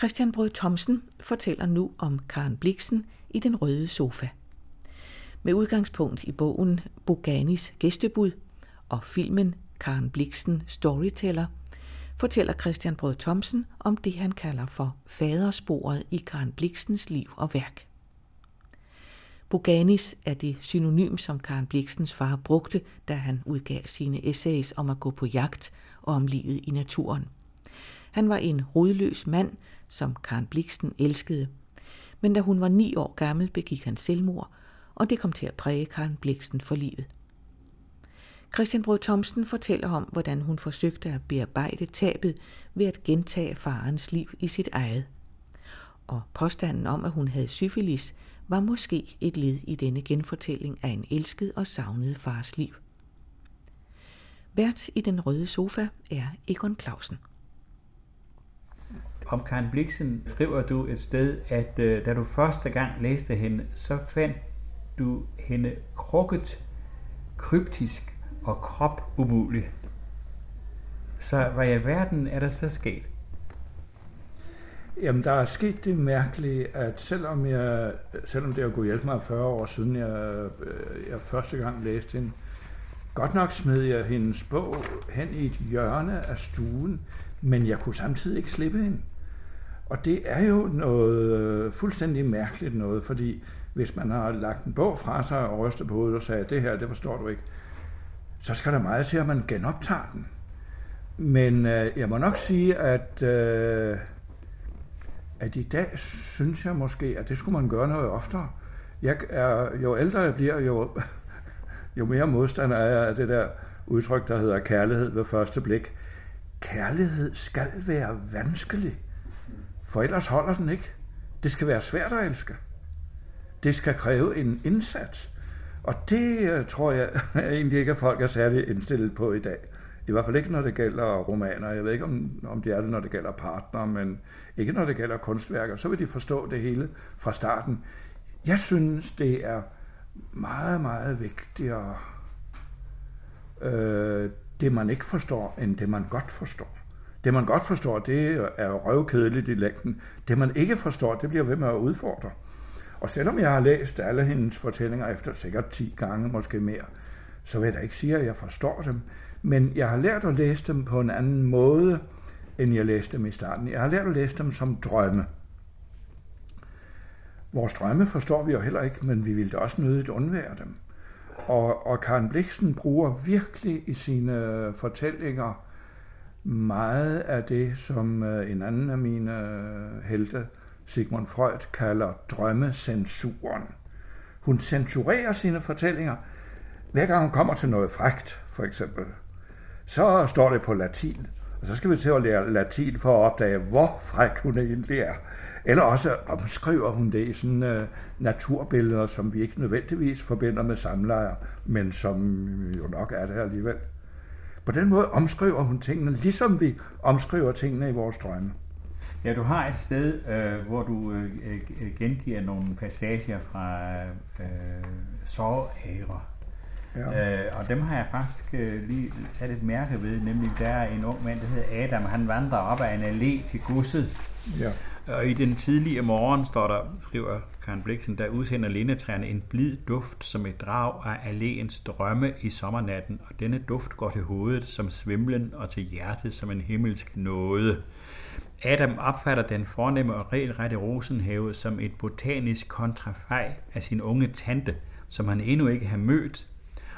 Christian Brød Thomsen fortæller nu om Karen Bliksen i Den Røde Sofa. Med udgangspunkt i bogen Boganis gæstebud og filmen Karen Bliksen Storyteller, fortæller Christian Brød Thomsen om det, han kalder for fadersporet i Karen Bliksens liv og værk. Boganis er det synonym, som Karen Bliksens far brugte, da han udgav sine essays om at gå på jagt og om livet i naturen. Han var en rodløs mand, som Karen Bliksen elskede. Men da hun var ni år gammel, begik han selvmord, og det kom til at præge Karen Bliksen for livet. Christian Brød Thomsen fortæller om, hvordan hun forsøgte at bearbejde tabet ved at gentage farens liv i sit eget. Og påstanden om, at hun havde syfilis, var måske et led i denne genfortælling af en elsket og savnet fars liv. Vært i den røde sofa er Egon Clausen. Om Karen Bliksen skriver du et sted, at øh, da du første gang læste hende, så fandt du hende krukket, kryptisk og krop umulig. Så hvad i alverden er der så sket? Jamen, der er sket det mærkelige, at selvom, jeg, selvom det har gået hjælpe mig 40 år siden, jeg, øh, jeg første gang læste hende, godt nok smed jeg hendes bog hen i et hjørne af stuen, men jeg kunne samtidig ikke slippe hende. Og det er jo noget øh, fuldstændig mærkeligt noget, fordi hvis man har lagt en bog fra sig og rystet på hovedet og sagde, det her, det forstår du ikke, så skal der meget til, at man genoptager den. Men øh, jeg må nok sige, at, øh, at i dag synes jeg måske, at det skulle man gøre noget oftere. Jeg er, jo ældre jeg bliver, jo, jo mere modstander er jeg af det der udtryk, der hedder kærlighed ved første blik. Kærlighed skal være vanskelig, for ellers holder den ikke. Det skal være svært at elske. Det skal kræve en indsats. Og det øh, tror jeg egentlig ikke, at folk er særlig indstillet på i dag. I hvert fald ikke, når det gælder romaner. Jeg ved ikke, om, om det er det, når det gælder partner, men ikke når det gælder kunstværker. Så vil de forstå det hele fra starten. Jeg synes, det er meget, meget vigtigere, øh, det man ikke forstår, end det man godt forstår. Det man godt forstår, det er røvkedeligt i længden. Det man ikke forstår, det bliver ved med at udfordre. Og selvom jeg har læst alle hendes fortællinger efter sikkert 10 gange, måske mere, så vil jeg da ikke sige, at jeg forstår dem. Men jeg har lært at læse dem på en anden måde, end jeg læste dem i starten. Jeg har lært at læse dem som drømme. Vores drømme forstår vi jo heller ikke, men vi vil da også nødigt undvære dem. Og, og Karen Bliksen bruger virkelig i sine fortællinger meget af det, som øh, en anden af mine øh, helte, Sigmund Freud, kalder drømmecensuren. Hun censurerer sine fortællinger. Hver gang hun kommer til noget frægt, for eksempel, så står det på latin. Og så skal vi til at lære latin for at opdage, hvor fræk hun egentlig er. Eller også omskriver hun det i sådan uh, naturbilleder, som vi ikke nødvendigvis forbinder med samlejer, men som jo nok er det alligevel. På den måde omskriver hun tingene, ligesom vi omskriver tingene i vores drømme. Ja, du har et sted, øh, hvor du øh, øh gengiver nogle passager fra øh, Sårære. Ja. Øh, og dem har jeg faktisk øh, lige sat et mærke ved, nemlig der er en ung mand, der hedder Adam, han vandrer op ad en allé til godset. Ja. Og i den tidlige morgen, står der, skriver Karen Bliksen, der udsender lindetræerne en blid duft som et drag af alléens drømme i sommernatten, og denne duft går til hovedet som svimlen og til hjertet som en himmelsk nåde. Adam opfatter den fornemme og regelrette rosenhave som et botanisk kontrafej af sin unge tante, som han endnu ikke har mødt,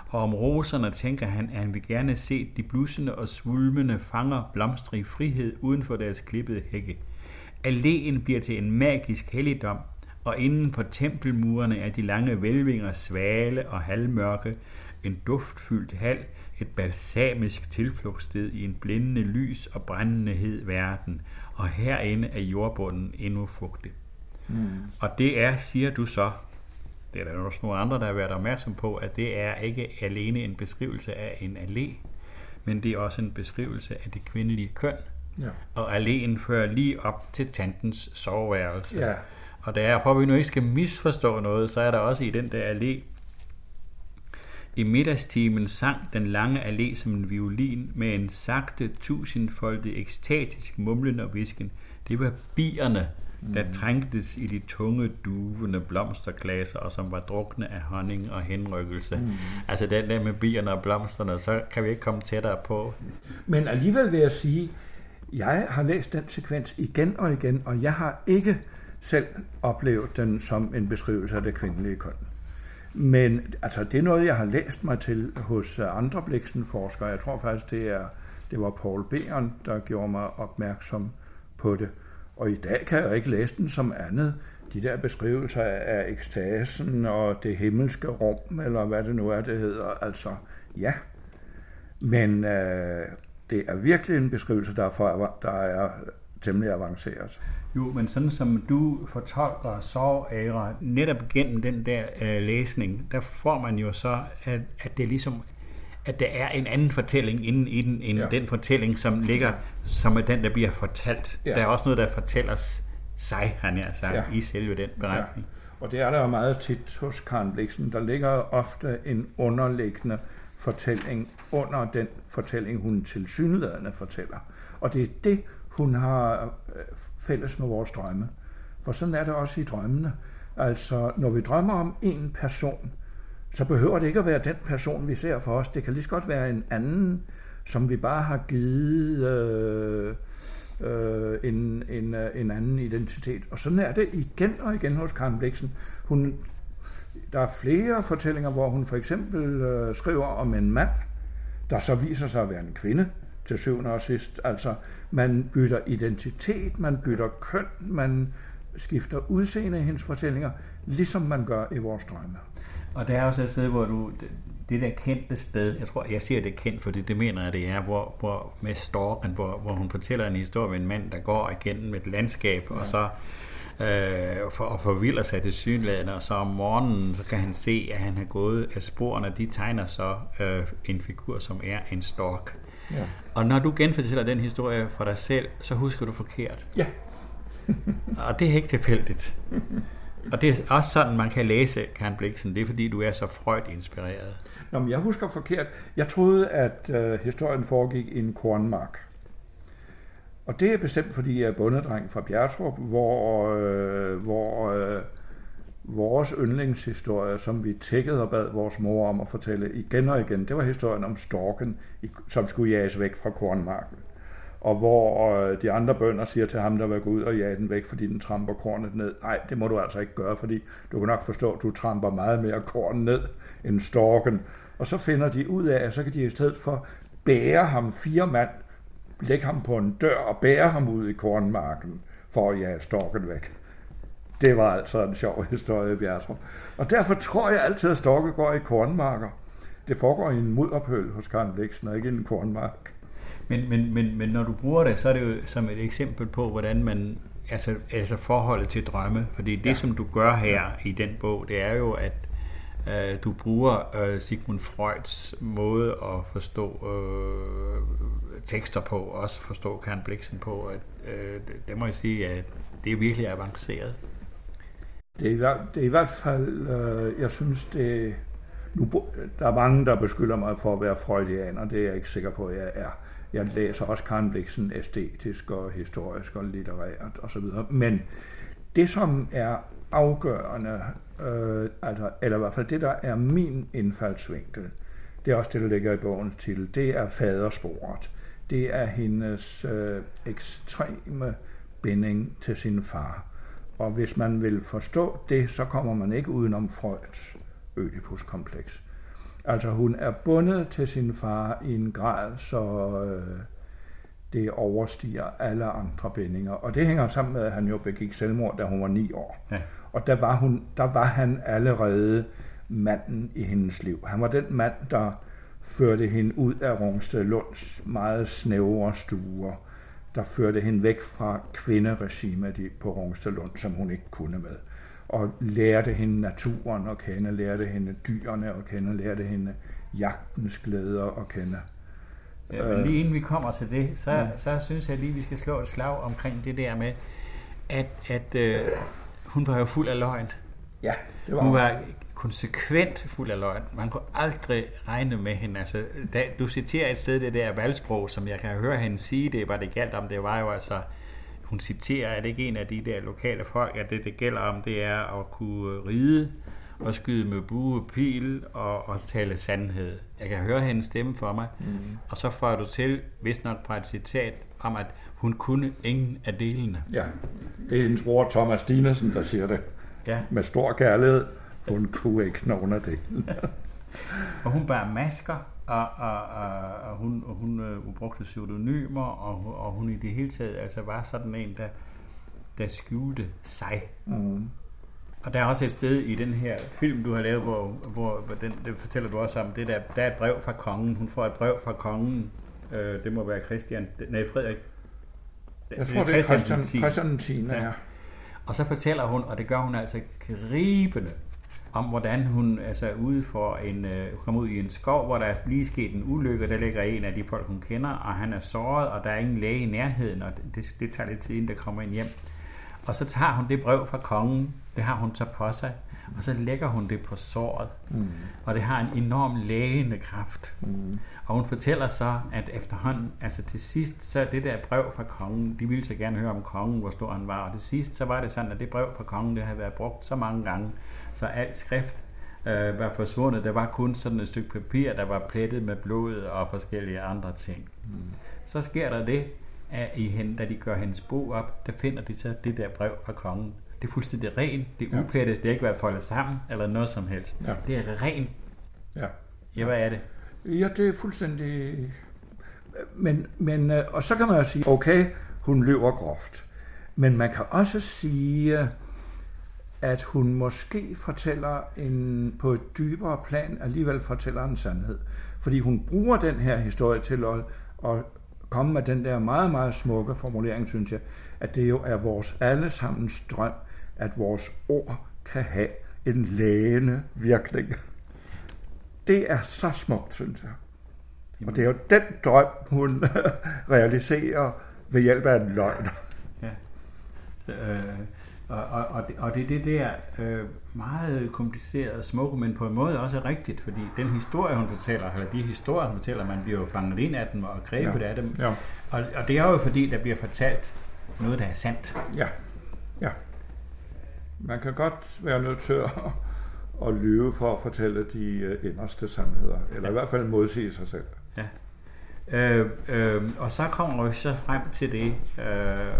og om roserne tænker han, at han vil gerne se de blussende og svulmende fanger blomstre i frihed uden for deres klippede hække. Alléen bliver til en magisk helligdom, og inden for tempelmurene er de lange vælvinger svale og halvmørke, en duftfyldt hal, et balsamisk tilflugtssted i en blændende lys og brændende hed verden, og herinde er jordbunden endnu fugtig. Mm. Og det er, siger du så, det er der også nogle andre, der har været opmærksom på, at det er ikke alene en beskrivelse af en allé, men det er også en beskrivelse af det kvindelige køn. Ja. Og alléen fører lige op til tantens soveværelse. Ja. Og der, for vi nu ikke skal misforstå noget, så er der også i den der allé, i middagstimen sang den lange allé som en violin med en sagte, tusindfoldig, ekstatisk mumlen og visken. det var bierne, der mm. trængtes i de tunge, duvende blomsterglaser, og som var drukne af honning og henrykkelse. Mm. Altså den der med bierne og blomsterne, så kan vi ikke komme tættere på. Men alligevel vil jeg sige, jeg har læst den sekvens igen og igen, og jeg har ikke selv oplevet den som en beskrivelse af det kvindelige køn. Men altså, det er noget, jeg har læst mig til hos øh, andre Bliksen-forskere. Jeg tror faktisk, det, er, det var Paul Behren, der gjorde mig opmærksom på det. Og i dag kan jeg ikke læse den som andet. De der beskrivelser af ekstasen og det himmelske rum, eller hvad det nu er, det hedder. Altså, ja. Men øh, det er virkelig en beskrivelse, der er, for, der er temmelig avanceret. Jo, men sådan som du fortolker soværa, netop gennem den der øh, læsning, der får man jo så, at, at det er ligesom at der er en anden fortælling inden i den, end ja. den fortælling, som ligger, som er den, der bliver fortalt. Ja. Der er også noget, der fortæller sig, han har sagt, ja. i selve den beretning. Ja. Og det er der jo meget tit hos Karen Bliksen. Der ligger ofte en underliggende fortælling under den fortælling, hun tilsyneladende fortæller. Og det er det, hun har øh, fælles med vores drømme. For sådan er det også i drømmene. Altså, når vi drømmer om en person, så behøver det ikke at være den person, vi ser for os. Det kan lige så godt være en anden, som vi bare har givet øh, øh, en, en, øh, en anden identitet. Og sådan er det igen og igen hos Karen Bliksen. Hun, der er flere fortællinger, hvor hun for eksempel øh, skriver om en mand, der så viser sig at være en kvinde til syvende og sidst. Altså, man bytter identitet, man bytter køn, man skifter udseende i hendes fortællinger, ligesom man gør i vores drømme. Og der er også et sted, hvor du, det der kendte sted, jeg tror, jeg siger det kendt, fordi det mener jeg, det er, hvor, hvor med storken, hvor, hvor hun fortæller en historie med en mand, der går igennem et landskab, ja. og så øh, for, og forvilder sig til synlædende, og så om morgenen, så kan han se, at han har gået af sporene, de tegner så øh, en figur, som er en stork. Ja. Og når du genfortæller den historie for dig selv, så husker du forkert. Ja. og det er ikke tilfældigt. Og det er også sådan, man kan læse Karen Bliksen. Det er, fordi du er så Freud-inspireret. Nå, men jeg husker forkert. Jeg troede, at øh, historien foregik i en kornmark. Og det er bestemt, fordi jeg er bondedreng fra Bjertrup, hvor, øh, hvor øh, vores yndlingshistorie, som vi tækkede og bad vores mor om at fortælle igen og igen, det var historien om storken, som skulle jages væk fra kornmarken og hvor øh, de andre bønder siger til ham, der vil gå ud og jage den væk, fordi den tramper kornet ned. Nej, det må du altså ikke gøre, fordi du kan nok forstå, at du tramper meget mere korn ned end storken. Og så finder de ud af, at så kan de i stedet for bære ham fire mand, lægge ham på en dør og bære ham ud i kornmarken for at jage storken væk. Det var altså en sjov historie, Bjertrup. Og derfor tror jeg altid, at storke går i kornmarker. Det foregår i en mudderpøl hos Karen Bliksen, og ikke i en kornmark. Men, men, men, men når du bruger det, så er det jo som et eksempel på, hvordan man, altså, altså forholdet til drømme, fordi det, ja. som du gør her i den bog, det er jo, at øh, du bruger øh, Sigmund Freuds måde at forstå øh, tekster på, også forstå Karen Bliksen på, at øh, det må jeg sige, at det er virkelig avanceret. Det er, det er i hvert fald, øh, jeg synes, det nu, der er mange, der beskylder mig for at være freudianer, det er jeg ikke sikker på, at jeg er. Jeg læser også Karen Bliksen æstetisk og historisk og litterært osv. Men det, som er afgørende, øh, altså, eller i hvert fald det, der er min indfaldsvinkel, det er også det, der ligger i bogens titel, det er fadersporet. Det er hendes øh, ekstreme binding til sin far. Og hvis man vil forstå det, så kommer man ikke udenom Freuds Ødipus-kompleks. Altså hun er bundet til sin far i en grad, så øh, det overstiger alle andre bindinger. Og det hænger sammen med, at han jo begik selvmord, da hun var ni år. Ja. Og der var, hun, der var han allerede manden i hendes liv. Han var den mand, der førte hende ud af Rungsted Lunds meget snævre stuer, der førte hende væk fra kvinderegimet på Rungsted Lund, som hun ikke kunne med og lærte hende naturen at kende, lærte hende dyrene at kende, lærte hende jagtens glæder at kende. Ja, men lige inden vi kommer til det, så, ja. så synes jeg lige, vi skal slå et slag omkring det der med, at, at øh, hun var jo fuld af løgn. Ja, det var hun. var konsekvent fuld af løgn. Man kunne aldrig regne med hende. Altså, da, du citerer et sted det der valgsprog, som jeg kan høre hende sige, det var det galt om, det var jo altså, hun citerer, at det ikke en af de der lokale folk, at det, det gælder om, det er at kunne ride og skyde med bue og pil og, og tale sandhed. Jeg kan høre hendes stemme for mig, mm. og så får du til, hvis nok på et citat, om at hun kunne ingen af delene. Ja, det er hendes bror Thomas Dinesen, der siger det. Ja. Med stor kærlighed. Hun kunne ikke nogen af det. og hun bærer masker, og, og, og, og hun, og hun, hun brugte pseudonymer, og, og hun i det hele taget altså var sådan en, der, der skjulte sig. Mm. Og der er også et sted i den her film, du har lavet, hvor, hvor, hvor den, det fortæller du også om, det der, der er et brev fra kongen. Hun får et brev fra kongen. Øh, det må være Christian, nej Frederik. Jeg tror, det er Christian, Christian 10. Ja. ja. Og så fortæller hun, og det gør hun altså gribende, om hvordan hun altså, er ude for en, uh, komme ud i en skov, hvor der er lige sket en ulykke, der ligger en af de folk, hun kender, og han er såret, og der er ingen læge i nærheden, og det, det tager lidt tid, inden der kommer ind hjem. Og så tager hun det brev fra kongen, det har hun så på sig, og så lægger hun det på såret. Mm. Og det har en enorm lægende kraft. Mm. Og hun fortæller så, at efterhånden, altså til sidst, så det der brev fra kongen, de ville så gerne høre om kongen, hvor stor han var. Og til sidst, så var det sådan, at det brev fra kongen, det havde været brugt så mange gange, så alt skrift øh, var forsvundet. Der var kun sådan et stykke papir, der var plettet med blod og forskellige andre ting. Mm. Så sker der det, at i hende, da de gør hendes bog op, der finder de så det der brev fra kongen. Det er fuldstændig rent, det er uplettet, det har ikke været foldet sammen, eller noget som helst. Ja. Det er rent. Ja. Ja, hvad er det? Ja, det er fuldstændig... Men, men, øh, og så kan man jo sige, okay, hun løber groft. Men man kan også sige, at hun måske fortæller en, på et dybere plan, alligevel fortæller en sandhed. Fordi hun bruger den her historie til at, at komme med den der meget, meget smukke formulering, synes jeg, at det jo er vores allesammens drøm, at vores ord kan have en lægende virkning. Det er så smukt, synes jeg. Og det er jo den drøm, hun realiserer ved hjælp af en løgn. Ja. Øh, og, og, og, det, og det er det der øh, meget komplicerede smukke, men på en måde også rigtigt, fordi den historie, hun fortæller, eller de historier, hun fortæller, man bliver jo fanget ind af dem og grebet ja. af dem. Ja. Og, og det er jo fordi, der bliver fortalt noget, der er sandt. Ja, ja. Man kan godt være nødt til at, at lyve for at fortælle de øh, inderste sandheder, eller ja. i hvert fald modsige sig selv. Ja. Øh, øh, og så kommer vi så frem til det, øh,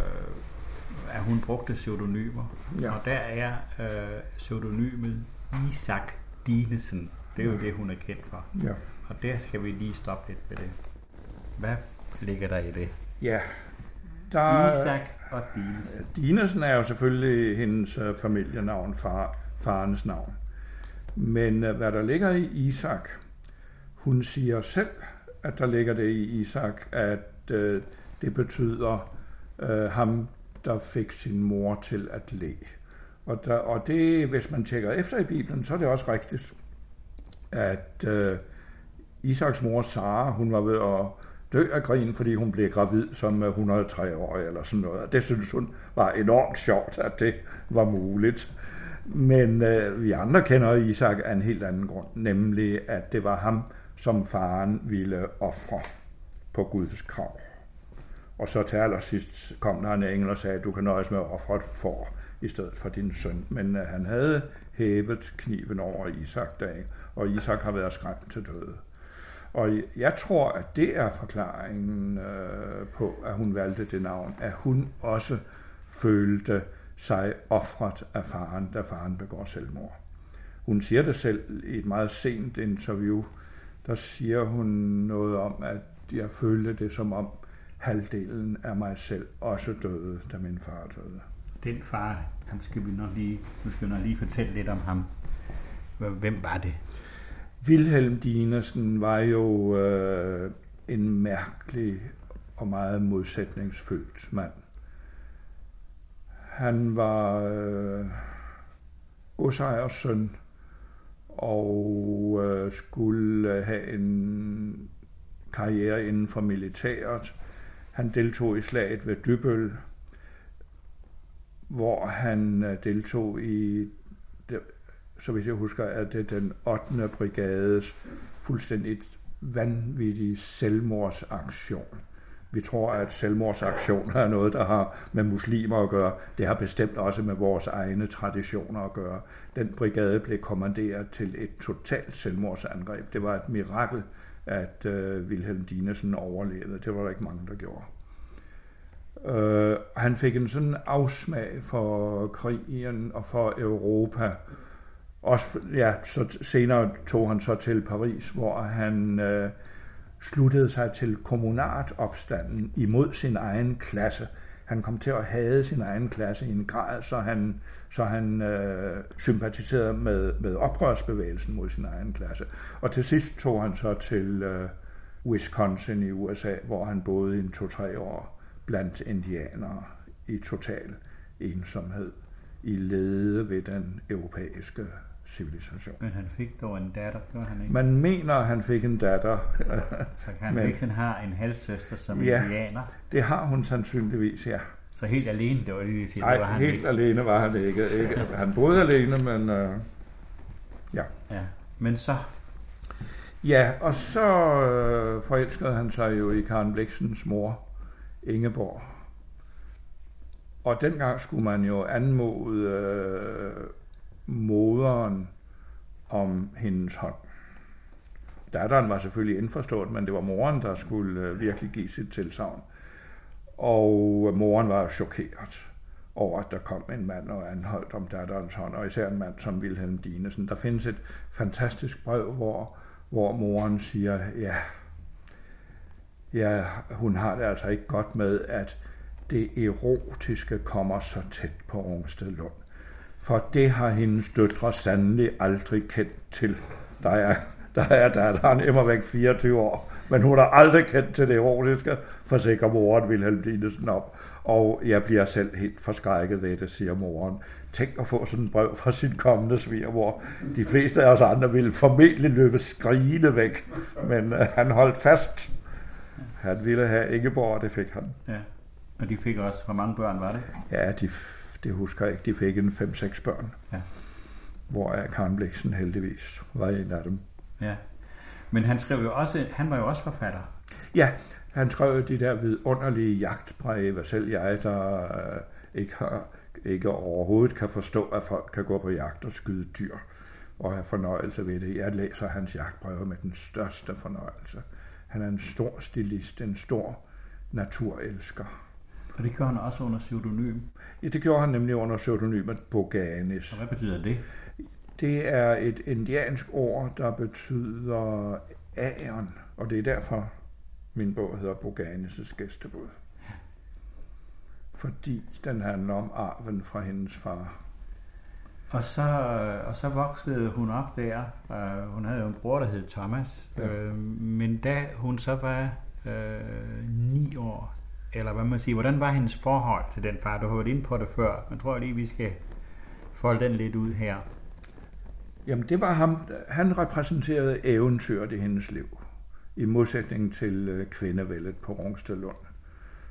at hun brugte pseudonymer. Ja. Og der er øh, pseudonymet Isak Dinesen. Det er jo ja. det, hun er kendt for. Ja. Og der skal vi lige stoppe lidt ved det. Hvad ligger der i det? Ja, der, Isak og Dinesen. Dinesen er jo selvfølgelig hendes uh, familienavn, far, farens navn. Men uh, hvad der ligger i Isak, hun siger selv, at der ligger det i Isak, at uh, det betyder uh, ham, der fik sin mor til at le. Og, der, og det, hvis man tjekker efter i Bibelen, så er det også rigtigt, at øh, Isaks mor Sara, hun var ved at dø af grin, fordi hun blev gravid som øh, 103 år eller sådan noget. Det synes hun var enormt sjovt, at det var muligt. Men øh, vi andre kender Isak af en helt anden grund, nemlig at det var ham, som faren ville ofre på Guds krav. Og så til allersidst kom der en engel og sagde, at du kan nøjes med at ofre et i stedet for din søn. Men øh, han havde hævet kniven over Isak dag, og Isak har været skræmt til døde. Og jeg tror, at det er forklaringen øh, på, at hun valgte det navn, at hun også følte sig offret af faren, da faren begår selvmord. Hun siger det selv i et meget sent interview, der siger hun noget om, at jeg følte det som om halvdelen af mig selv også døde, da min far døde. Den far, ham skal vi nok lige, nu skal vi nok lige fortælle lidt om ham. Hvem var det? Wilhelm Dinesen var jo øh, en mærkelig og meget modsætningsfyldt mand. Han var øh, godsejers søn og øh, skulle have en karriere inden for militæret. Han deltog i slaget ved Dybøl, hvor han øh, deltog i så hvis jeg husker, at det den 8. brigades fuldstændig vanvittige selvmordsaktion vi tror, at selvmordsaktioner er noget, der har med muslimer at gøre. Det har bestemt også med vores egne traditioner at gøre. Den brigade blev kommanderet til et totalt selvmordsangreb. Det var et mirakel, at øh, Wilhelm Dinesen overlevede. Det var der ikke mange, der gjorde. Øh, han fik en sådan afsmag for krigen og for Europa. Også, ja, så senere tog han så til Paris, hvor han øh, sluttede sig til kommunartopstanden imod sin egen klasse. Han kom til at hade sin egen klasse i en grad, så han, så han øh, sympatiserede med, med oprørsbevægelsen mod sin egen klasse. Og til sidst tog han så til øh, Wisconsin i USA, hvor han boede i to-tre år blandt indianere i total ensomhed i lede ved den europæiske civilisation. Men han fik dog en datter, gjorde han ikke? Man mener, at han fik en datter. Så kan han ikke har en halvsøster som ja, indianer? det har hun sandsynligvis, ja. Så helt alene, det var det, sige, Nej, var han helt ikke. alene var han ikke. ikke. Han boede alene, men uh, ja. ja. Men så? Ja, og så uh, forelskede han sig jo i Karen Bliksens mor, Ingeborg. Og dengang skulle man jo anmode uh, moderen om hendes hånd. Datteren var selvfølgelig indforstået, men det var moren, der skulle øh, virkelig give sit tilsavn. Og moren var chokeret over, at der kom en mand og anholdt om datterens hånd, og især en mand som Wilhelm Dinesen. Der findes et fantastisk brev, hvor, hvor moren siger, ja, ja, hun har det altså ikke godt med, at det erotiske kommer så tæt på Rungsted Lund. For det har hendes døtre sandelig aldrig kendt til. Der er, der er datteren immer væk 24 år, men hun har aldrig kendt til det erotiske, forsikrer moren Wilhelm Dinesen op. Og jeg bliver selv helt forskrækket ved det, siger moren. Tænk at få sådan en brev fra sin kommende svigermor. De fleste af os andre ville formentlig løbe skrigende væk, men uh, han holdt fast. Han ville have Ingeborg, og det fik han. Ja, og de fik også, hvor mange børn var det? Ja, de, det husker jeg ikke. De fik en 5-6 børn. Ja. Hvor Karen Bliksen heldigvis var en af dem. Ja. Men han skrev jo også, han var jo også forfatter. Ja, han skrev de der vidunderlige jagtbreve, selv jeg, der øh, ikke, har, ikke overhovedet kan forstå, at folk kan gå på jagt og skyde dyr og have fornøjelse ved det. Jeg læser hans jagtbreve med den største fornøjelse. Han er en stor stilist, en stor naturelsker. Og det gjorde han også under pseudonym? Ja, det gjorde han nemlig under pseudonymet Boganis. Og hvad betyder det? Det er et indiansk ord, der betyder æren, og det er derfor, min bog hedder Boganis' gæstebud. Fordi den handler om arven fra hendes far. Og så, og så voksede hun op der. Uh, hun havde jo en bror, der hed Thomas. Ja. Uh, men da hun så var uh, ni år, eller hvad man siger, hvordan var hendes forhold til den far? Du har været inde på det før, men tror jeg lige, vi skal folde den lidt ud her. Jamen, det var ham. Han repræsenterede eventyret i hendes liv. I modsætning til øh, kvindevældet på Rungstedlund,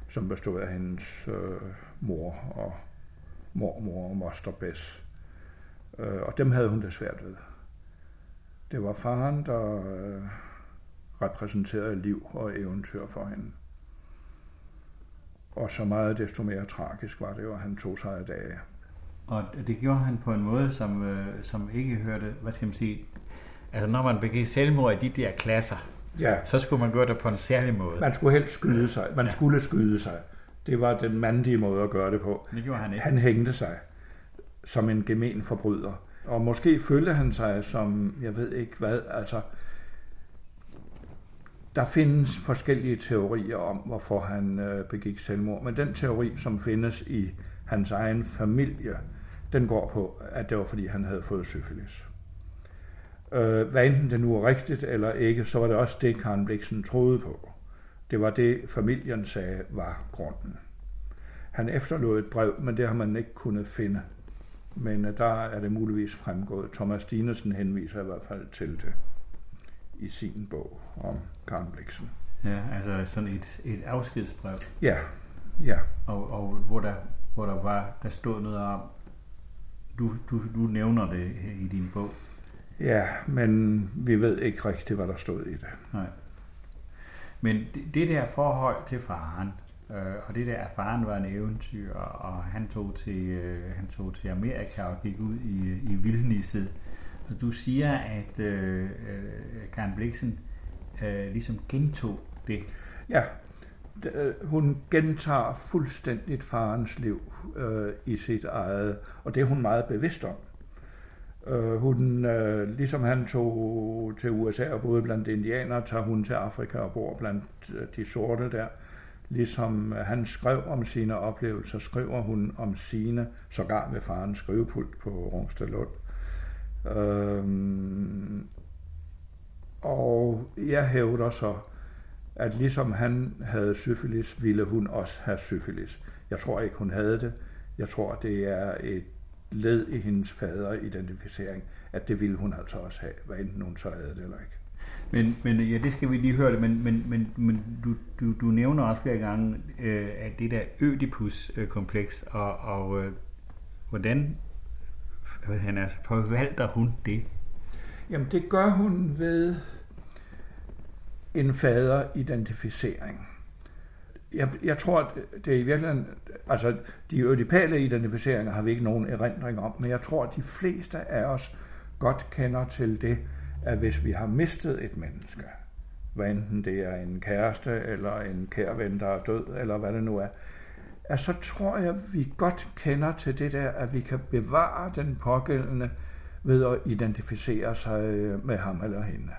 som bestod af hendes øh, mor og mormor og moster Bess. Øh, og dem havde hun det svært ved. Det var faren, der øh, repræsenterede liv og eventyr for hende. Og så meget desto mere tragisk var det jo, at han tog sig af dage. Og det gjorde han på en måde, som, øh, som ikke hørte, hvad skal man sige, altså når man begik selvmord i de der klasser, ja. så skulle man gøre det på en særlig måde. Man skulle helst skyde sig. Man ja. skulle skyde sig. Det var den mandige måde at gøre det på. Det gjorde han ikke. Han hængte sig som en gemen forbryder. Og måske følte han sig som, jeg ved ikke hvad, altså, der findes forskellige teorier om, hvorfor han øh, begik selvmord. Men den teori, som findes i hans egen familie, den går på, at det var fordi, han havde fået syfilis. Øh, hvad enten det nu er rigtigt eller ikke, så var det også det, Karen Bliksen troede på. Det var det, familien sagde var grunden. Han efterlod et brev, men det har man ikke kunnet finde. Men øh, der er det muligvis fremgået. Thomas Dinesen henviser i hvert fald til det i sin bog om Karen Bliksen. Ja, altså sådan et, et afskedsbrev. Ja, ja. Og, og hvor, der, hvor der var, der stod noget om, du, du, du nævner det i din bog. Ja, men vi ved ikke rigtigt, hvad der stod i det. Nej. Men det, det der forhold til faren, øh, og det der, at faren var en eventyr, og han tog til, øh, han tog til Amerika og gik ud i, i vildnisset. Når du siger, at øh, øh Karen Bliksen øh, ligesom gentog det. Ja, øh, hun gentager fuldstændigt farens liv øh, i sit eget, og det er hun meget bevidst om. Øh, hun, øh, ligesom han tog til USA og boede blandt indianere, tager hun til Afrika og bor blandt øh, de sorte der. Ligesom han skrev om sine oplevelser, skriver hun om sine, sågar med farens skrivepult på Rungstedlund. Øhm, Øh, og jeg hævder så, at ligesom han havde syfilis, ville hun også have syfilis. Jeg tror ikke, hun havde det. Jeg tror, det er et led i hendes faderidentificering, at det ville hun altså også have, hvad enten hun så havde det eller ikke. Men, men ja, det skal vi lige høre det, men, men, men, men du, du, du nævner også flere gange, øh, at det der Ødipus-kompleks, og, og øh, hvordan han er, forvalter hun det? Jamen det gør hun ved en faderidentificering. Jeg, jeg tror, at det er i virkeligheden, altså de ødipale identificeringer har vi ikke nogen erindring om, men jeg tror, at de fleste af os godt kender til det, at hvis vi har mistet et menneske, hvad enten det er en kæreste eller en kær ven, der er død, eller hvad det nu er, at så tror jeg, at vi godt kender til det der, at vi kan bevare den pågældende ved at identificere sig øh, med ham eller hende.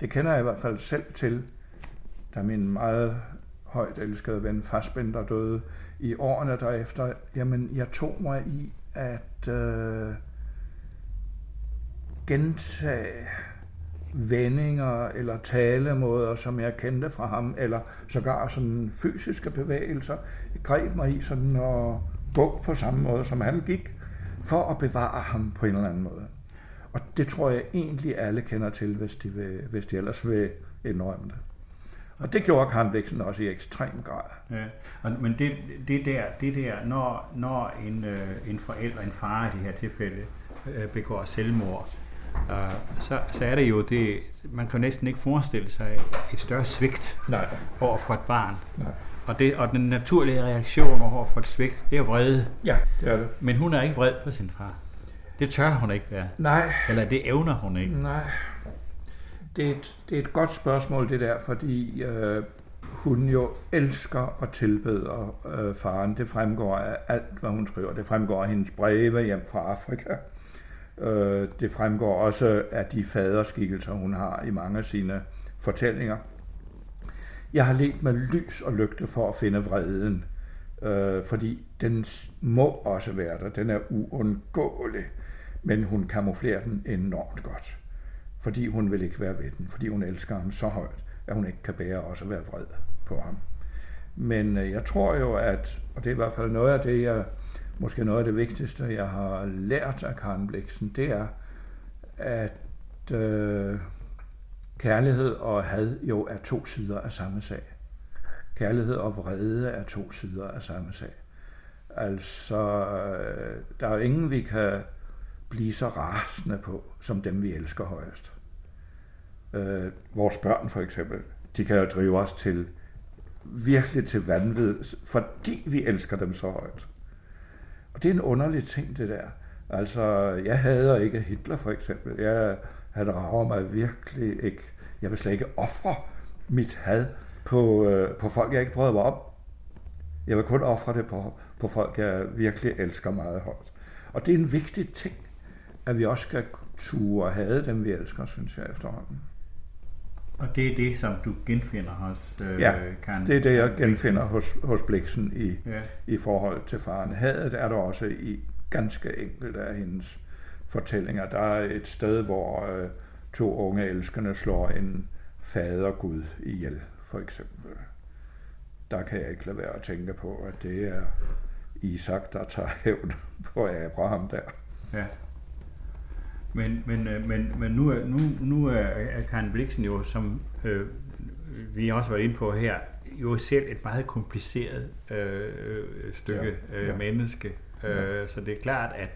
Det kender jeg i hvert fald selv til, da min meget højt elskede ven Fassbender døde i årene derefter. Jamen, jeg tog mig i at øh, gentage vendinger eller talemåder, som jeg kendte fra ham, eller sågar sådan fysiske bevægelser. Greb mig i sådan at gå på samme måde, som han gik, for at bevare ham på en eller anden måde. Og det tror jeg egentlig alle kender til, hvis de, vil, hvis de ellers vil indrømme det. Og det gjorde Karen også i ekstrem grad. Ja, men det, det der, det der når, når en, øh, en forælder, en far i det her tilfælde, øh, begår selvmord, så, så er det jo det, man kan næsten ikke forestille sig et større svigt Nej. over for et barn. Nej. Og, det, og den naturlige reaktion over for et svigt, det er vrede. Ja, det er det. Men hun er ikke vred på sin far. Det tør hun ikke være. Nej. Eller det evner hun ikke. Nej. Det er et, det er et godt spørgsmål, det der, fordi øh, hun jo elsker og tilbeder øh, faren. Det fremgår af alt, hvad hun skriver. Det fremgår af hendes breve hjem fra Afrika. Øh, det fremgår også af de faderskikkelser, hun har i mange af sine fortællinger. Jeg har let med lys og lygte for at finde vreden, øh, fordi den må også være der. Den er uundgåelig, men hun kamuflerer den enormt godt fordi hun vil ikke være ved den, fordi hun elsker ham så højt, at hun ikke kan bære også at være vred på ham. Men øh, jeg tror jo, at, og det er i hvert fald noget af det, jeg, måske noget af det vigtigste, jeg har lært af Karen Bliksen, det er, at øh, kærlighed og had jo er to sider af samme sag. Kærlighed og vrede er to sider af samme sag. Altså, øh, der er jo ingen, vi kan blive så rasende på, som dem vi elsker højst. Øh, vores børn for eksempel, de kan jo drive os til virkelig til vanvid, fordi vi elsker dem så højt. Og det er en underlig ting, det der. Altså, jeg hader ikke Hitler for eksempel. Jeg, han rager mig virkelig ikke. Jeg vil slet ikke ofre mit had på, øh, på folk, jeg ikke prøver mig om. Jeg vil kun ofre det på, på folk, jeg virkelig elsker meget højt. Og det er en vigtig ting at vi også skal ture og have dem, vi elsker, synes jeg efterhånden. Og det er det, som du genfinder hos øh, Ja, det er det, jeg genfinder hos, hos Bliksen i, ja. i forhold til faren. Hadet er der også i ganske enkelte af hendes fortællinger. Der er et sted, hvor øh, to unge elskende slår en fadergud ihjel, for eksempel. Der kan jeg ikke lade være at tænke på, at det er Isak, der tager hævn på Abraham der. Ja. Men, men, øh, men, men nu, er, nu, nu er Karen Bliksen jo, som øh, vi også var inde på her, jo selv et meget kompliceret øh, stykke ja, ja. Øh, menneske. Ja. Øh, så det er klart, at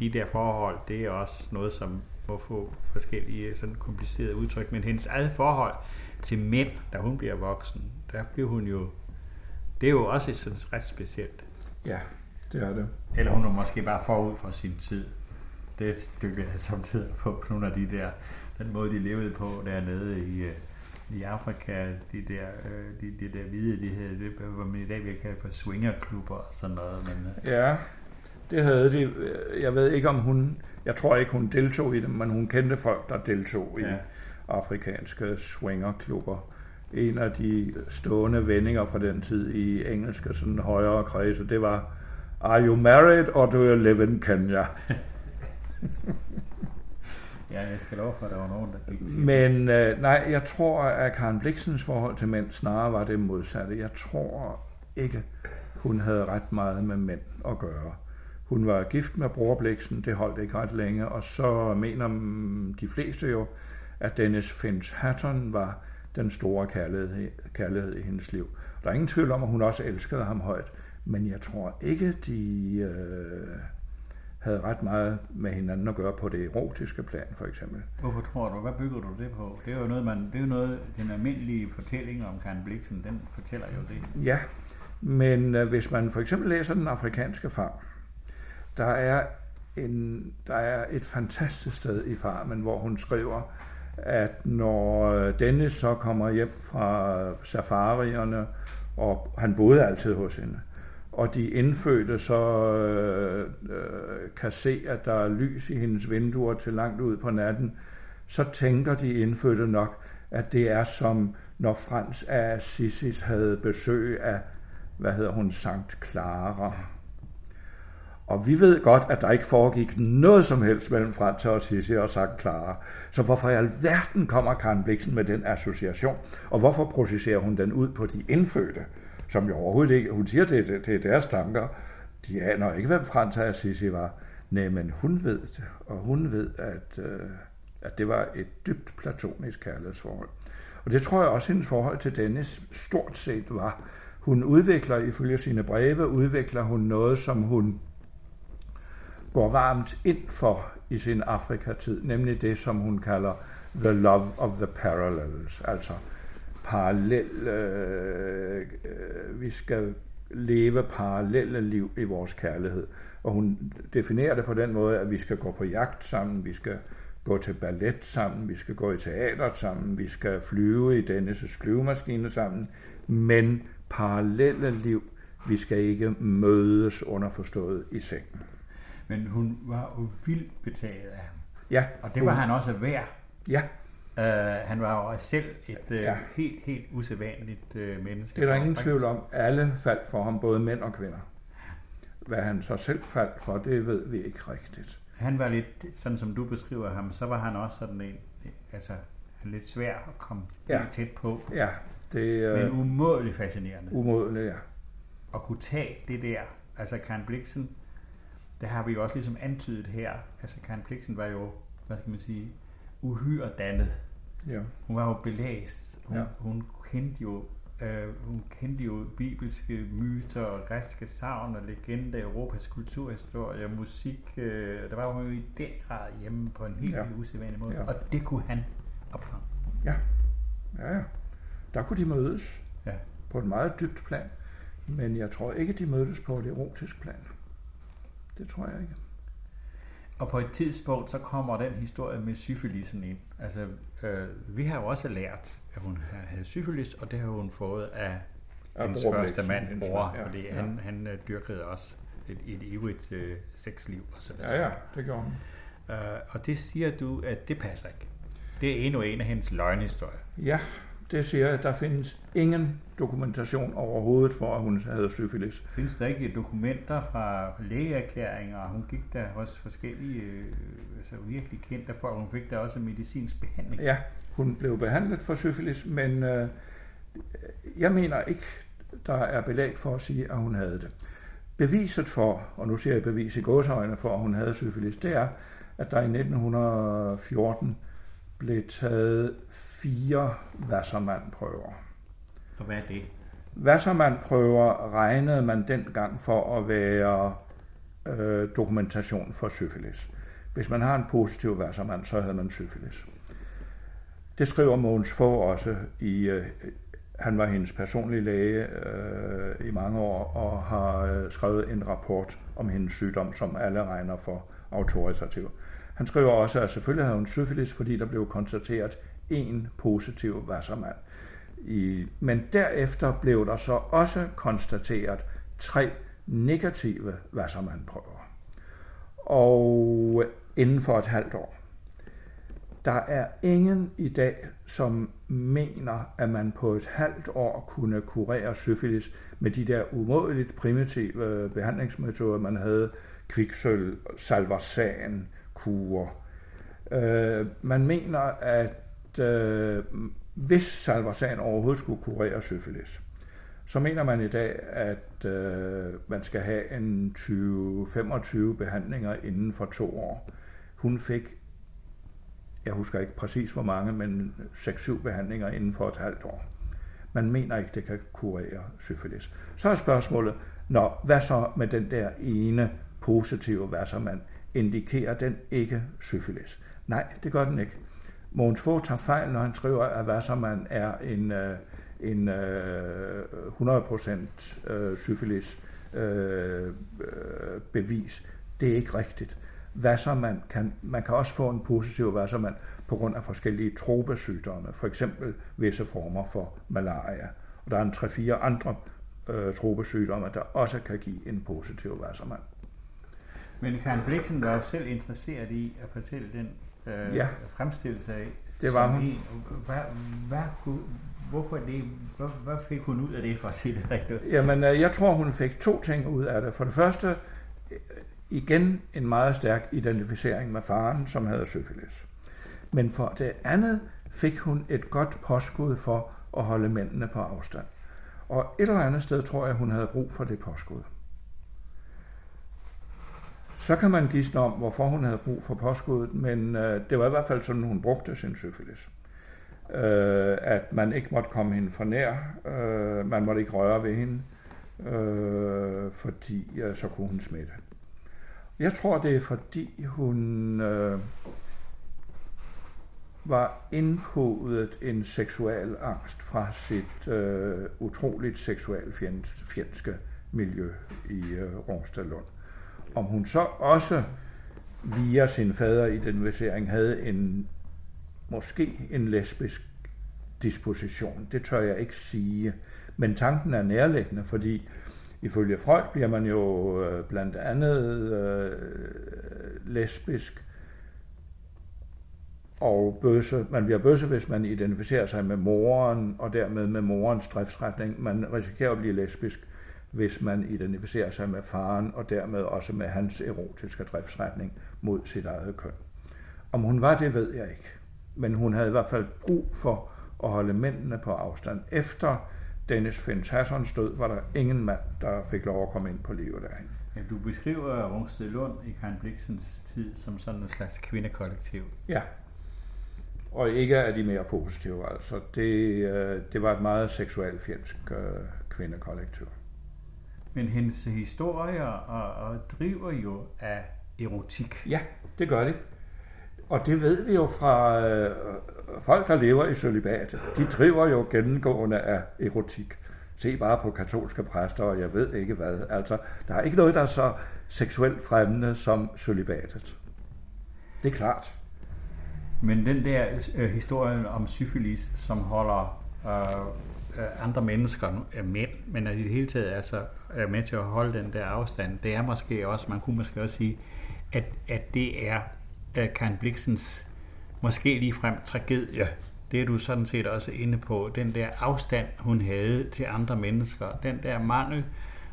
de der forhold, det er også noget, som må få forskellige sådan komplicerede udtryk. Men hendes eget forhold til mænd, da hun bliver voksen, der bliver hun jo, det er jo også et sådan ret specielt. Ja, det er det. Eller hun er måske bare forud for sin tid. Det et stykke af samtidig på nogle af de der, den måde de levede på dernede i, øh, i Afrika, de der, øh, de, de der hvide, de havde, det var man i dag vi kalde for swingerklubber og sådan noget. Men, øh. ja, det havde de. Jeg ved ikke om hun, jeg tror ikke hun deltog i dem, men hun kendte folk, der deltog ja. i afrikanske swingerklubber. En af de stående vendinger fra den tid i engelske sådan højere kredse, det var Are you married or do you live in Kenya? Ja, jeg skal love for, at der var nogen, der gik til. Men øh, nej, jeg tror, at Karen Bliksens forhold til mænd snarere var det modsatte. Jeg tror ikke, hun havde ret meget med mænd at gøre. Hun var gift med bror Bliksen, det holdt ikke ret længe, og så mener de fleste jo, at Dennis Finch Hatton var den store kærlighed, kærlighed i hendes liv. Der er ingen tvivl om, at hun også elskede ham højt, men jeg tror ikke, de øh, havde ret meget med hinanden at gøre på det erotiske plan, for eksempel. Hvorfor tror du? Hvad bygger du det på? Det er jo noget, man, det er jo noget den almindelige fortælling om Karen Bliksen, den fortæller jo det. Ja, men øh, hvis man for eksempel læser Den afrikanske far, der er, en, der er et fantastisk sted i farmen, hvor hun skriver, at når Dennis så kommer hjem fra safarierne, og han boede altid hos hende, og de indfødte så øh, øh, kan se, at der er lys i hendes vinduer til langt ud på natten, så tænker de indfødte nok, at det er som når Frans af Assisis havde besøg af, hvad hedder hun, Sankt Clara. Og vi ved godt, at der ikke foregik noget som helst mellem Frans og Sissi og Sankt Clara. Så hvorfor i alverden kommer Karen Bliksen med den association? Og hvorfor processerer hun den ud på de indfødte? Som jo overhovedet ikke, hun siger, det, det, er deres tanker, de aner ikke, hvem Frans af Assisi var. Nej, men hun ved det, og hun ved, at, øh, at det var et dybt platonisk kærlighedsforhold. Og det tror jeg også, hendes forhold til Dennis stort set var. Hun udvikler, ifølge sine breve, udvikler hun noget, som hun går varmt ind for i sin Afrikatid, nemlig det, som hun kalder the love of the parallels, altså parallel, øh, øh, vi skal leve parallelle liv i vores kærlighed. Og hun definerer det på den måde, at vi skal gå på jagt sammen, vi skal gå til ballet sammen, vi skal gå i teater sammen, vi skal flyve i Dennis' flyvemaskine sammen, men parallelle liv, vi skal ikke mødes underforstået i sengen. Men hun var jo vildt betaget af ham. Ja. Og det var hun, han også værd. Ja, Uh, han var jo selv et uh, ja. helt, helt usædvanligt uh, menneske. Det er der ingen tvivl om. Alle faldt for ham, både mænd og kvinder. Hvad han så selv faldt for, det ved vi ikke rigtigt. Han var lidt, sådan som du beskriver ham, så var han også sådan en, altså lidt svær at komme ja. helt tæt på. Ja, det er... Men umådeligt fascinerende. Umådeligt, ja. At kunne tage det der, altså Karen Bliksen, det har vi jo også ligesom antydet her. Altså Karen Bliksen var jo, hvad skal man sige, uhyre dannet. Ja. Hun var jo belæst. Hun, ja. hun kendte jo øh, hun kendte jo bibelske myter, græske savn og legender, Europas kulturhistorie, musik. Øh, der var hun jo i den grad hjemme på en helt ja. usædvanlig måde. Ja. Og det kunne han opfange. Ja. ja, ja. Der kunne de mødes ja. på et meget dybt plan. Men jeg tror ikke, de mødtes på et erotisk plan. Det tror jeg ikke. Og på et tidspunkt, så kommer den historie med syfilisen ind. Altså, øh, vi har jo også lært, at hun havde syfilis, og det har hun fået af hendes første mand, bror, ja, fordi ja. han, han øh, dyrkede også et, et ivrigt øh, sexliv og sådan Ja, ja, det gjorde han. Øh, og det siger du, at det passer ikke. Det er endnu en af hendes løgnhistorier. Ja, det siger jeg. Der findes ingen dokumentation overhovedet for, at hun havde syfilis. Findes der ikke dokumenter fra lægeerklæringer? Hun gik der hos forskellige, øh, altså virkelig kendte for, hun fik der også medicinsk behandling. Ja, hun blev behandlet for syfilis, men øh, jeg mener ikke, der er belæg for at sige, at hun havde det. Beviset for, og nu siger jeg bevis i gåsøjne for, at hun havde syfilis, det er, at der i 1914 blev taget fire Wassermann-prøver. Og hvad er det? Wassermann-prøver regnede man dengang for at være øh, dokumentation for syfilis. Hvis man har en positiv Wassermann, så havde man syfilis. Det skriver Mogens Fogh også i øh, han var hendes personlige læge øh, i mange år og har øh, skrevet en rapport om hendes sygdom, som alle regner for autoritativ. Han skriver også, at selvfølgelig havde hun syfilis, fordi der blev konstateret en positiv vassermand. I, men derefter blev der så også konstateret tre negative vassermandprøver. Og inden for et halvt år. Der er ingen i dag, som mener, at man på et halvt år kunne kurere syfilis med de der umådeligt primitive behandlingsmetoder, man havde, kviksøl, salvarsan, kurer. Øh, man mener, at øh, hvis salvarsan overhovedet skulle kurere syfilis, så mener man i dag, at øh, man skal have en 20-25 behandlinger inden for to år. Hun fik jeg husker ikke præcis hvor mange, men 6-7 behandlinger inden for et halvt år. Man mener ikke, det kan kurere syfilis. Så er spørgsmålet, nå, hvad så med den der ene positive man Indikerer den ikke syfilis? Nej, det gør den ikke. Mogens Fogh tager fejl, når han skriver, at Wasserman er en, øh, en øh, 100% øh, syfilis bevis. Det er ikke rigtigt. Wasserman kan, man kan også få en positiv Wasserman på grund af forskellige tropesygdomme, for eksempel visse former for malaria. Og der er en 3-4 andre øh, tropesygdomme, der også kan give en positiv Wasserman. Men Karen Bliksen var jo selv interesseret i at fortælle den øh, ja. fremstillelse af. Det var hun. En, hvad, hvad, hvorfor det, hvad, hvad fik hun ud af det, for at sige det rigtigt? Jamen, øh, jeg tror, hun fik to ting ud af det. For det første, igen en meget stærk identificering med faren, som havde syfilis. Men for det andet fik hun et godt påskud for at holde mændene på afstand. Og et eller andet sted tror jeg, hun havde brug for det påskud. Så kan man gisne om, hvorfor hun havde brug for påskuddet, men øh, det var i hvert fald sådan, hun brugte sin syfilis. Øh, at man ikke måtte komme hende for nær, øh, man måtte ikke røre ved hende, øh, fordi øh, så kunne hun smitte. Jeg tror, det er fordi hun øh, var indpodet en seksuel angst fra sit øh, utroligt seksuelt fjendske miljø i øh, Rungstedlund. Om hun så også via sin faderidentificering havde en måske en lesbisk disposition, det tør jeg ikke sige. Men tanken er nærliggende, fordi Ifølge Freud bliver man jo øh, blandt andet øh, lesbisk og bøsse. Man bliver bøsse, hvis man identificerer sig med moren, og dermed med morens driftsretning. Man risikerer at blive lesbisk, hvis man identificerer sig med faren, og dermed også med hans erotiske driftsretning mod sit eget køn. Om hun var det, ved jeg ikke. Men hun havde i hvert fald brug for at holde mændene på afstand. Efter Dennis Finn Hassons død var der ingen mand, der fik lov at komme ind på livet derhen. Ja, du beskriver Rungsted Lund i Karen Bliksens tid som sådan en slags kvindekollektiv. Ja, og ikke af de mere positive. Altså, det, øh, det var et meget seksuelt fjendsk øh, kvindekollektiv. Men hendes historier og, og driver jo af erotik. Ja, det gør det. Og det ved vi jo fra øh, folk, der lever i celibat. De driver jo gennemgående af erotik. Se bare på katolske præster, og jeg ved ikke hvad. Altså, der er ikke noget, der er så seksuelt fremmende som celibatet. Det er klart. Men den der øh, historien om syfilis, som holder øh, andre mennesker, øh, mænd, men i det hele taget altså, er med til at holde den der afstand, det er måske også, man kunne måske også sige, at, at det er Karen Bliksens måske lige frem tragedie. Det er du sådan set også inde på. Den der afstand, hun havde til andre mennesker. Den der mangel,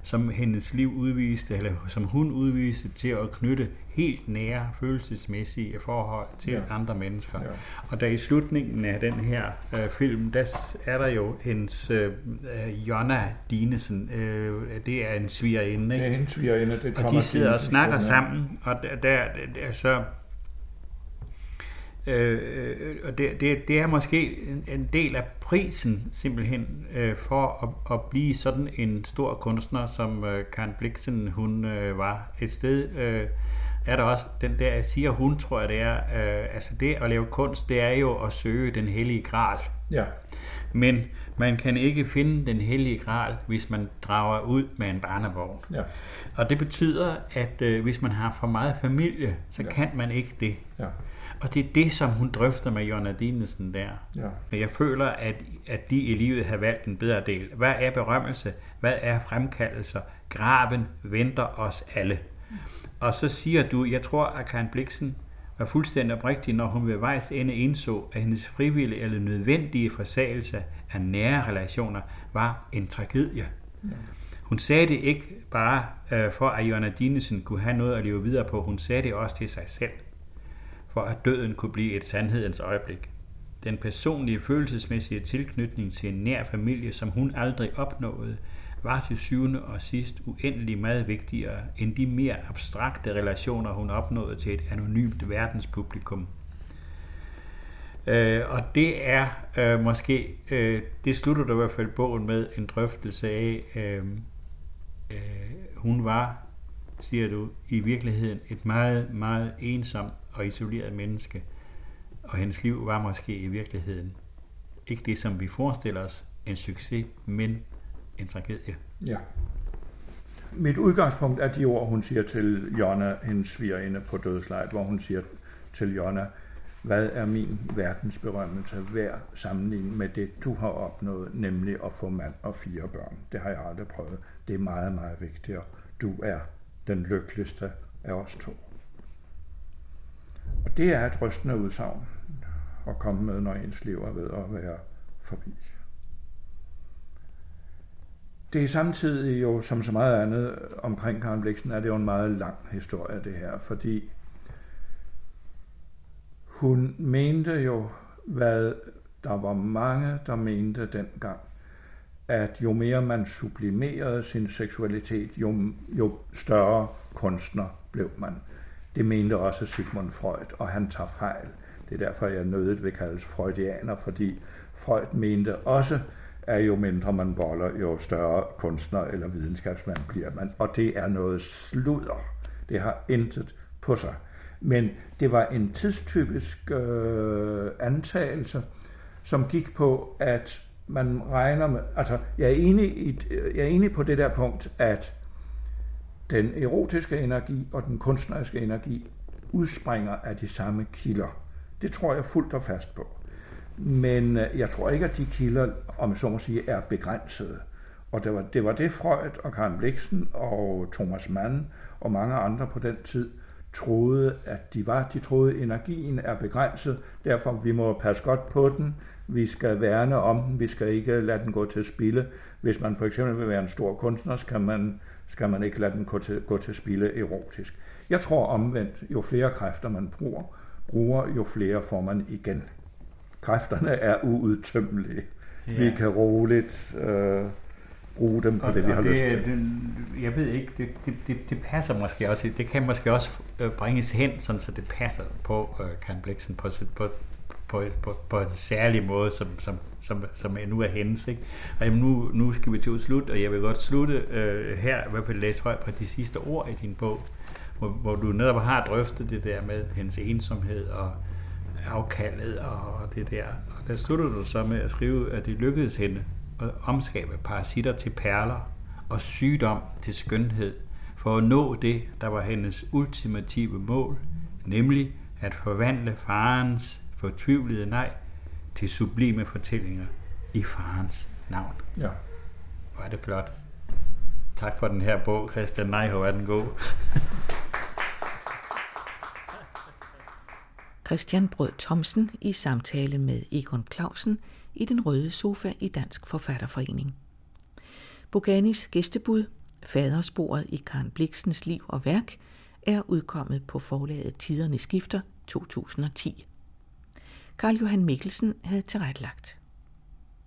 som hendes liv udviste, eller som hun udviste til at knytte helt nære følelsesmæssige forhold til ja. andre mennesker. Ja. Og da i slutningen af den her øh, film, der er der jo hendes øh, Jonna Dinesen, øh, det er en svigerinde. Ikke? Det er en svigerinde, det er Og de sidder og snakker sammen, og der, der, der så Øh, øh, og det, det, det er måske en, en del af prisen simpelthen øh, for at, at blive sådan en stor kunstner, som øh, Karen Bliksen hun øh, var. Et sted, øh, er der også den der, siger hun, tror jeg det er, øh, altså det at lave kunst, det er jo at søge den hellige gral. Ja. Men man kan ikke finde den hellige gral, hvis man drager ud med en barnevogn. Ja. Og det betyder, at øh, hvis man har for meget familie, så ja. kan man ikke det. Ja. Og det er det, som hun drøfter med Jonna Dinesen der. Ja. Men jeg føler, at, at de i livet har valgt en bedre del. Hvad er berømmelse? Hvad er fremkaldelser? Graven venter os alle. Og så siger du, jeg tror, at Karen Bliksen var fuldstændig oprigtig, når hun ved vejs ende indså, at hendes frivillige eller nødvendige forsagelse af nære relationer var en tragedie. Ja. Hun sagde det ikke bare øh, for, at Jonna Dinesen kunne have noget at leve videre på. Hun sagde det også til sig selv, for at døden kunne blive et sandhedens øjeblik. Den personlige følelsesmæssige tilknytning til en nær familie, som hun aldrig opnåede, var til syvende og sidst uendelig meget vigtigere end de mere abstrakte relationer, hun opnåede til et anonymt verdenspublikum. Øh, og det er øh, måske, øh, det slutter der i hvert fald bogen med en drøftelse af, øh, øh, hun var, siger du, i virkeligheden et meget, meget ensomt og isoleret menneske, og hendes liv var måske i virkeligheden ikke det, som vi forestiller os, en succes, men en tragedie. Ja. Mit udgangspunkt er de ord, hun siger til Jonna, hendes svigerinde på dødslejet, hvor hun siger til Jonna, hvad er min verdensberømmelse værd sammenlignet med det, du har opnået, nemlig at få mand og fire børn. Det har jeg aldrig prøvet. Det er meget, meget vigtigt, og du er den lykkeligste af os to. Og det er et rystende udsagn at komme med, når ens liv er ved at være forbi. Det er samtidig jo, som så meget andet omkring Karen Bliksen, er det jo en meget lang historie, det her, fordi hun mente jo, hvad der var mange, der mente dengang, at jo mere man sublimerede sin seksualitet, jo, jo større kunstner blev man. Det mente også Sigmund Freud, og han tager fejl. Det er derfor, jeg nødigt vil kaldes freudianer, fordi Freud mente også, at jo mindre man boller, jo større kunstner eller videnskabsmand bliver man. Og det er noget sludder. Det har intet på sig. Men det var en tidstypisk øh, antagelse, som gik på, at man regner med, altså jeg er, enig i, jeg er enig på det der punkt, at den erotiske energi og den kunstneriske energi udspringer af de samme kilder. Det tror jeg fuldt og fast på. Men øh, jeg tror ikke, at de kilder, om så må sige, er begrænsede. Og det var, det var det Freud og Karen Bliksen og Thomas Mann og mange andre på den tid troede, at de var. De troede, at energien er begrænset, derfor vi må passe godt på den, vi skal værne om den, vi skal ikke lade den gå til spilde. Hvis man for eksempel vil være en stor kunstner, så kan man, skal man ikke lade den gå til, gå til spilde erotisk. Jeg tror omvendt, jo flere kræfter man bruger, bruger, jo flere får man igen. Kræfterne er uudtømmelige. Ja. Vi kan roligt øh, bruge dem på og, det, vi har det, lyst til. Det, jeg ved ikke, det, det, det, det passer måske også. Det kan måske også øh, bringes hen, sådan, så det passer på uh, Karen Bliksen på, på, på, på, på en særlig måde, som, som, som, som nu er hendes. Ikke? Og jamen, nu, nu skal vi til at slutte, og jeg vil godt slutte øh, her, i hvert fald læse højt på de sidste ord i din bog, hvor, hvor du netop har drøftet det der med hendes ensomhed og afkaldet og det der. Og der slutter du så med at skrive, at det lykkedes hende at omskabe parasitter til perler og sygdom til skønhed, for at nå det, der var hendes ultimative mål, nemlig at forvandle farens fortvivlede nej til sublime fortællinger i farens navn. Ja. Hvor er det flot. Tak for den her bog, Christian. Nej, hvor er den god. Christian Brød Thomsen i samtale med Egon Clausen i den røde sofa i Dansk Forfatterforening. Boganis gæstebud, Fadersporet i Karen Bliksens liv og værk, er udkommet på forlaget Tiderne Skifter 2010. Karl Johan Mikkelsen havde tilrettelagt.